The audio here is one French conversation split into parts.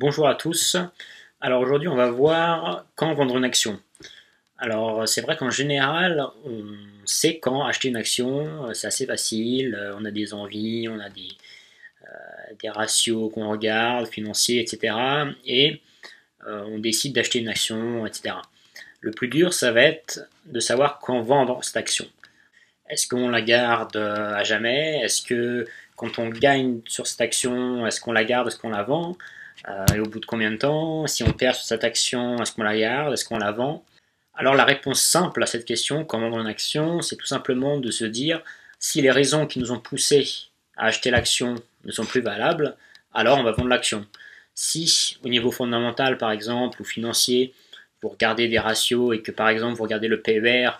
Bonjour à tous. Alors aujourd'hui on va voir quand vendre une action. Alors c'est vrai qu'en général on sait quand acheter une action, c'est assez facile, on a des envies, on a des, euh, des ratios qu'on regarde, financiers, etc. Et euh, on décide d'acheter une action, etc. Le plus dur ça va être de savoir quand vendre cette action. Est-ce qu'on la garde à jamais? Est-ce que quand on gagne sur cette action, est-ce qu'on la garde, est-ce qu'on la vend? Euh, et au bout de combien de temps Si on perd sur cette action, est-ce qu'on la garde Est-ce qu'on la vend? Alors la réponse simple à cette question, comment vendre une action, c'est tout simplement de se dire si les raisons qui nous ont poussé à acheter l'action ne sont plus valables, alors on va vendre l'action. Si au niveau fondamental par exemple ou financier, vous regardez des ratios et que par exemple vous regardez le PER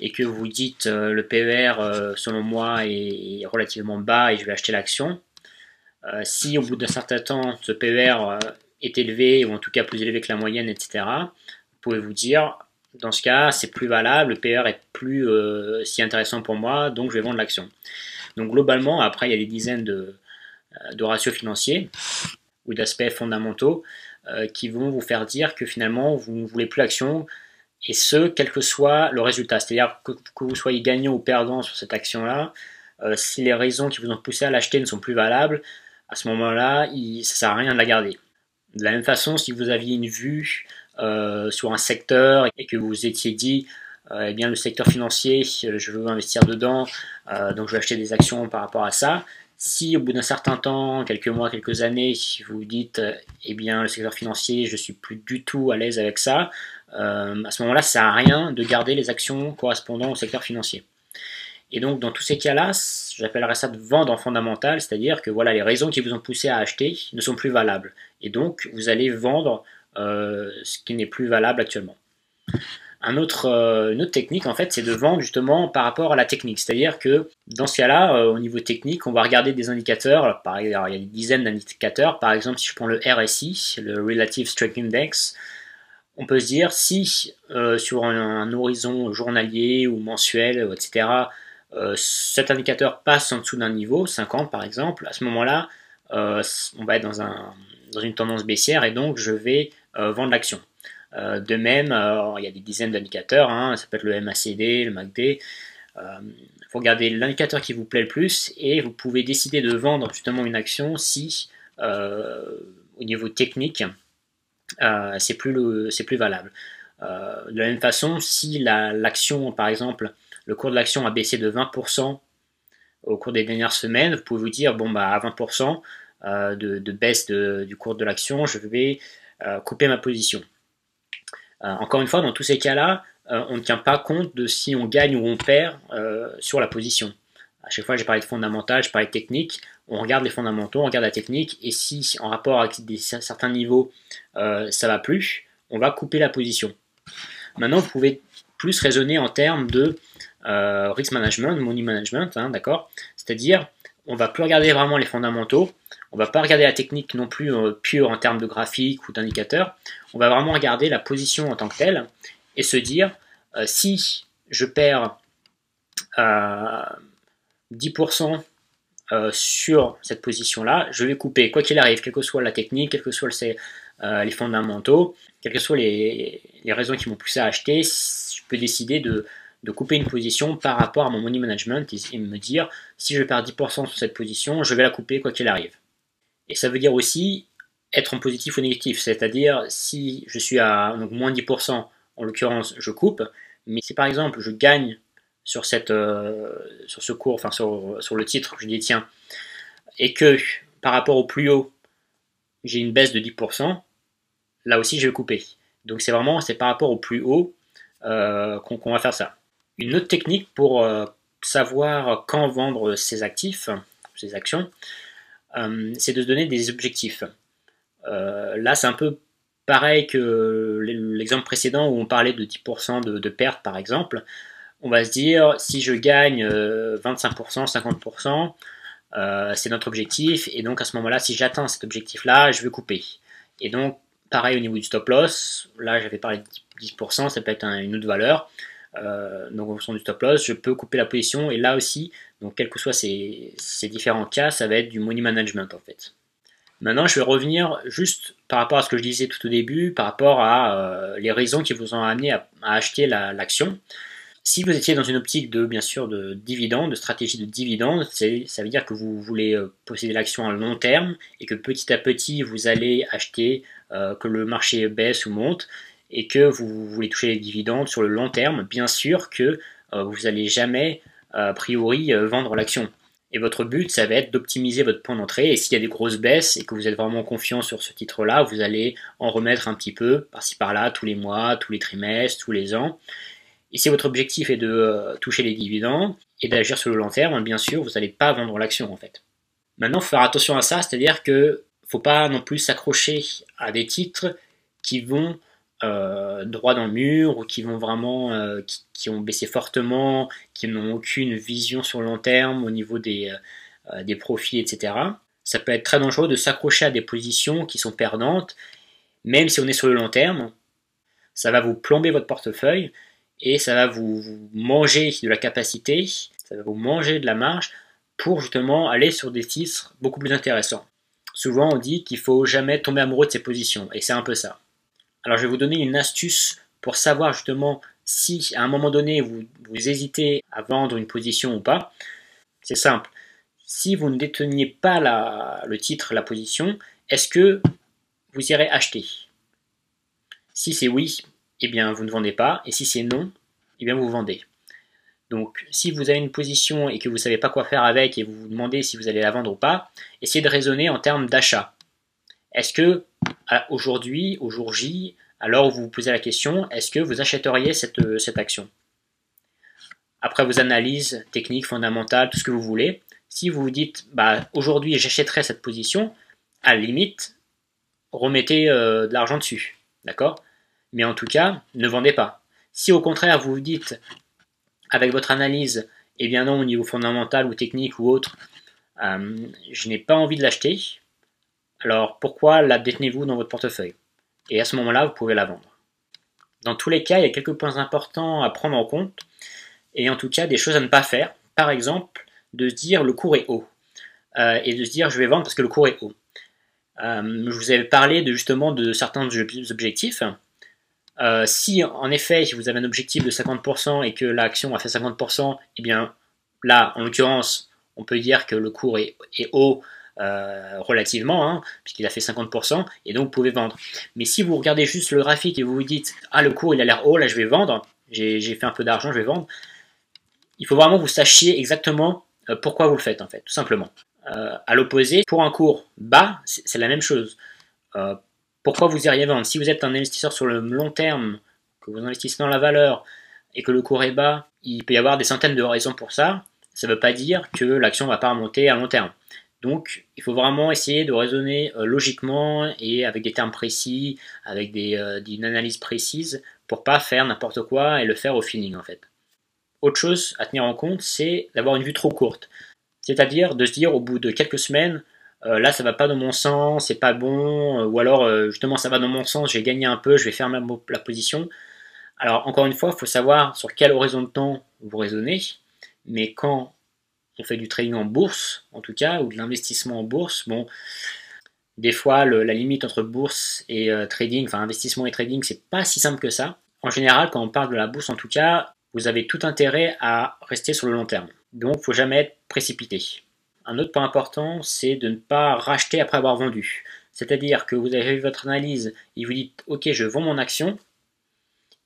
et que vous dites euh, le PER euh, selon moi est relativement bas et je vais acheter l'action, euh, si au bout d'un certain temps, ce PER euh, est élevé, ou en tout cas plus élevé que la moyenne, etc., vous pouvez vous dire, dans ce cas, c'est plus valable, le PER est plus euh, si intéressant pour moi, donc je vais vendre l'action. Donc globalement, après, il y a des dizaines de, ratios financiers ou d'aspects fondamentaux qui vont vous faire dire que finalement, vous ne voulez plus l'action, et ce, quel que soit le résultat. C'est-à-dire que, que, vous soyez gagnant ou perdant sur cette action-là, si les raisons qui vous ont poussé à l'acheter ne sont plus valables, à ce moment-là, ça ne sert à rien de la garder. De la même façon, si vous aviez une vue euh, sur un secteur et que vous étiez dit, euh, eh bien le secteur financier, euh, je veux investir dedans, donc je vais acheter des actions par rapport à ça. Si au bout d'un certain temps, quelques mois, quelques années, vous vous dites, eh bien le secteur financier, je suis plus du tout à l'aise avec ça, à ce moment-là, ça sert à rien de garder les actions correspondant au secteur financier. Et donc, dans tous ces cas-là, j'appellerais ça de vendre en fondamental, c'est-à-dire que voilà, les raisons qui vous ont poussé à acheter ne sont plus valables. Et donc, vous allez vendre euh, ce qui n'est plus valable actuellement. Un autre, euh, une autre technique, en fait, c'est de vendre justement par rapport à la technique. C'est-à-dire que dans ce cas-là, euh, au niveau technique, on va regarder des indicateurs. il y a des dizaines d'indicateurs. Par exemple, si je prends le RSI, le Relative Strength Index, on peut se dire si sur un, horizon journalier ou mensuel, etc., euh, cet indicateur passe en dessous d'un niveau, 50 par exemple, à ce moment-là, euh, on va être dans, un, dans, une tendance baissière et donc je vais euh, vendre l'action. de même, il y a des dizaines d'indicateurs, hein, ça peut être le MACD, le MACD. Il faut regarder l'indicateur qui vous plaît le plus et vous pouvez décider de vendre justement une action si au niveau technique c'est plus valable. De la même façon, si l'action par exemple le cours de l'action a baissé de 20% au cours des dernières semaines, vous pouvez vous dire, bon, bah, à 20% euh, de, baisse du cours de l'action, je vais euh, couper ma position. Euh, encore une fois, dans tous ces cas-là, on ne tient pas compte de si on gagne ou on perd sur la position. À chaque fois, j'ai parlé de fondamental, je parlais de technique. On regarde les fondamentaux, on regarde la technique, et si en rapport avec certains niveaux, ça va plus, on va couper la position. Maintenant, vous pouvez plus raisonner en termes de euh, risk management, money management, hein, d'accord? C'est-à-dire, on va plus regarder vraiment les fondamentaux, on va pas regarder la technique non plus euh, pure en termes de graphique ou d'indicateurs, on va vraiment regarder la position en tant que telle et se dire, euh, si je perds 10% sur cette position-là, je vais couper, quoi qu'il arrive, quelle que soit la technique, quels que soient les fondamentaux, quelles que soient les, les raisons qui m'ont poussé à acheter, je peux décider de, couper une position par rapport à mon money management et, me dire si je perds 10% sur cette position, je vais la couper quoi qu'il arrive. Et ça veut dire aussi être en positif ou négatif, c'est-à-dire si je suis à moins 10%, en l'occurrence je coupe, mais si par exemple je gagne sur, euh, ce cours, enfin sur, sur le titre que je détiens, et que par rapport au plus haut, j'ai une baisse de 10%, là aussi je vais couper. Donc c'est vraiment c'est par rapport au plus haut euh, qu'on va faire ça. Une autre technique pour euh, savoir quand vendre ses actifs, ses actions, euh, c'est de se donner des objectifs. Là, c'est un peu pareil que l'exemple précédent où on parlait de 10% de, de perte, par exemple. On va se dire, si je gagne 25%, 50%, c'est notre objectif, et donc à ce moment-là, si j'atteins cet objectif-là, je vais couper. Et donc, pareil au niveau du stop loss, là j'avais parlé de 10%, ça peut être une autre valeur. Euh, donc en fonction du stop loss, je peux couper la position et là aussi, donc quels que soient ces, différents cas, ça va être du money management en fait. Maintenant, je vais revenir juste par rapport à ce que je disais tout au début, par rapport à euh, les raisons qui vous ont amené à, acheter l'action. si vous étiez dans une optique de, bien sûr, de dividende, de stratégie de dividende, ça veut dire que vous voulez euh, posséder l'action à long terme et que petit à petit vous allez acheter, euh, que le marché baisse ou monte et que vous voulez toucher les dividendes sur le long terme. Bien sûr que vous n'allez jamais, a priori, vendre l'action. Et votre but, ça va être d'optimiser votre point d'entrée. Et s'il y a des grosses baisses et que vous êtes vraiment confiant sur ce titre-là, vous allez en remettre un petit peu par-ci par-là, tous les mois, tous les trimestres, tous les ans. Et si votre objectif est de euh, toucher les dividendes et d'agir sur le long terme, bien sûr, vous n'allez pas vendre l'action en fait. Maintenant, il faut faire attention à ça, c'est-à-dire que faut pas non plus s'accrocher à des titres qui vont euh, droit dans le mur ou qui vont vraiment euh, qui, ont baissé fortement, qui n'ont aucune vision sur le long terme au niveau des, euh, des profits, etc. Ça peut être très dangereux de s'accrocher à des positions qui sont perdantes, même si on est sur le long terme. Ça va vous plomber votre portefeuille et ça va vous, vous manger de la capacité, ça va vous manger de la marge pour justement aller sur des titres beaucoup plus intéressants. Souvent on dit qu'il faut jamais tomber amoureux de ses positions et c'est un peu ça. Alors je vais vous donner une astuce pour savoir justement si à un moment donné vous, hésitez à vendre une position ou pas. C'est simple. Si vous ne déteniez pas le titre, la position, est-ce que vous irez acheter? Si c'est oui, eh bien vous ne vendez pas. Et si c'est non, eh bien vous vendez. Donc si vous avez une position et que vous ne savez pas quoi faire avec et vous vous demandez si vous allez la vendre ou pas, essayez de raisonner en termes d'achat. Est-ce que aujourd'hui, au jour J, alors vous vous posez la question, est-ce que vous achèteriez cette, euh, action? Après vos analyses techniques, fondamentales, tout ce que vous voulez, si vous vous dites, bah, aujourd'hui j'achèterai cette position, à la limite, remettez euh, de l'argent dessus. D'accord? Mais en tout cas, ne vendez pas. Si au contraire vous vous dites, avec votre analyse, eh bien non, au niveau fondamental ou technique ou autre, euh, je n'ai pas envie de l'acheter, alors pourquoi la détenez-vous dans votre portefeuille? Et à ce moment-là, vous pouvez la vendre. Dans tous les cas, il y a quelques points importants à prendre en compte, et en tout cas des choses à ne pas faire. Par exemple, de se dire le cours est haut, euh, et de se dire je vais vendre parce que le cours est haut. Euh, je vous avais parlé de, justement de certains objectifs. Euh, si en effet vous avez un objectif de 50% et que l'action a fait 50%, eh bien là, en l'occurrence, on peut dire que le cours est haut euh, relativement, hein, puisqu'il a fait 50%, et donc vous pouvez vendre. Mais si vous regardez juste le graphique et vous vous dites, ah le cours il a l'air haut, là je vais vendre, j'ai fait un peu d'argent, je vais vendre, il faut vraiment que vous sachiez exactement euh, pourquoi vous le faites en fait, tout simplement. Euh, à l'opposé, pour un cours bas, c'est la même chose. Pourquoi vous iriez vendre Si vous êtes un investisseur sur le long terme, que vous investissez dans la valeur et que le cours est bas, il peut y avoir des centaines de raisons pour ça. Ça ne veut pas dire que l'action ne va pas remonter à long terme. Donc, il faut vraiment essayer de raisonner euh, logiquement et avec des termes précis, avec des, euh, une analyse précise, pour pas faire n'importe quoi et le faire au feeling en fait. Autre chose à tenir en compte, c'est d'avoir une vue trop courte. C'est-à-dire de se dire au bout de quelques semaines, là ça va pas dans mon sens, c'est pas bon, ou alors justement ça va dans mon sens, j'ai gagné un peu, je vais faire la position. Alors encore une fois, il faut savoir sur quel horizon de temps vous raisonnez, mais quand on fait du trading en bourse, en tout cas, ou de l'investissement en bourse, bon, des fois, la limite entre bourse et euh, trading, enfin investissement et trading, c'est pas si simple que ça. En général, quand on parle de la bourse, en tout cas, vous avez tout intérêt à rester sur le long terme. Donc, faut jamais être précipité. Un autre point important, c'est de ne pas racheter après avoir vendu. C'est-à-dire que vous avez vu votre analyse et vous dites, ok, je vends mon action,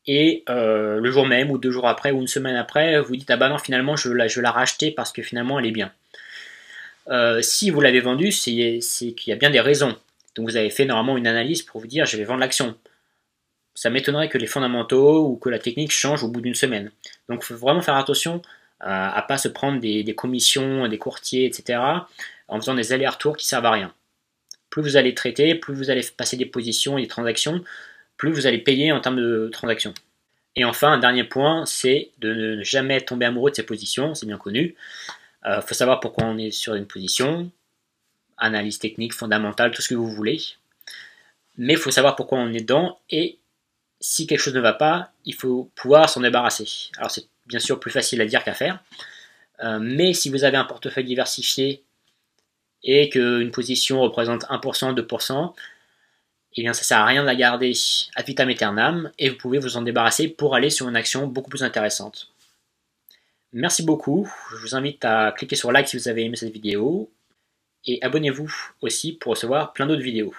et euh, le jour même ou deux jours après ou une semaine après, vous dites ah bah non finalement je, la, je la racheter parce que finalement elle est bien. Euh, si vous l'avez vendue, c'est qu'il y a bien des raisons. Donc vous avez fait normalement une analyse pour vous dire je vais vendre l'action. Ça m'étonnerait que les fondamentaux ou que la technique change au bout d'une semaine. Donc il faut vraiment faire attention à pas se prendre des, des, commissions, des courtiers, etc. en faisant des allers-retours qui servent à rien. Plus vous allez traiter, plus vous allez passer des positions et des transactions, plus vous allez payer en termes de transactions. Et enfin, un dernier point, c'est de ne jamais tomber amoureux de ses positions, c'est bien connu. Il euh, faut savoir pourquoi on est sur une position, analyse technique, fondamentale, tout ce que vous voulez. Mais il faut savoir pourquoi on est dedans et si quelque chose ne va pas, il faut pouvoir s'en débarrasser. Alors c'est bien sûr plus facile à dire qu'à faire, euh, mais si vous avez un portefeuille diversifié et qu'une position représente 1%, 2%, eh bien ça sert à rien de la garder ad vitam aeternam et vous pouvez vous en débarrasser pour aller sur une action beaucoup plus intéressante. Merci beaucoup, je vous invite à cliquer sur like si vous avez aimé cette vidéo et abonnez-vous aussi pour recevoir plein d'autres vidéos.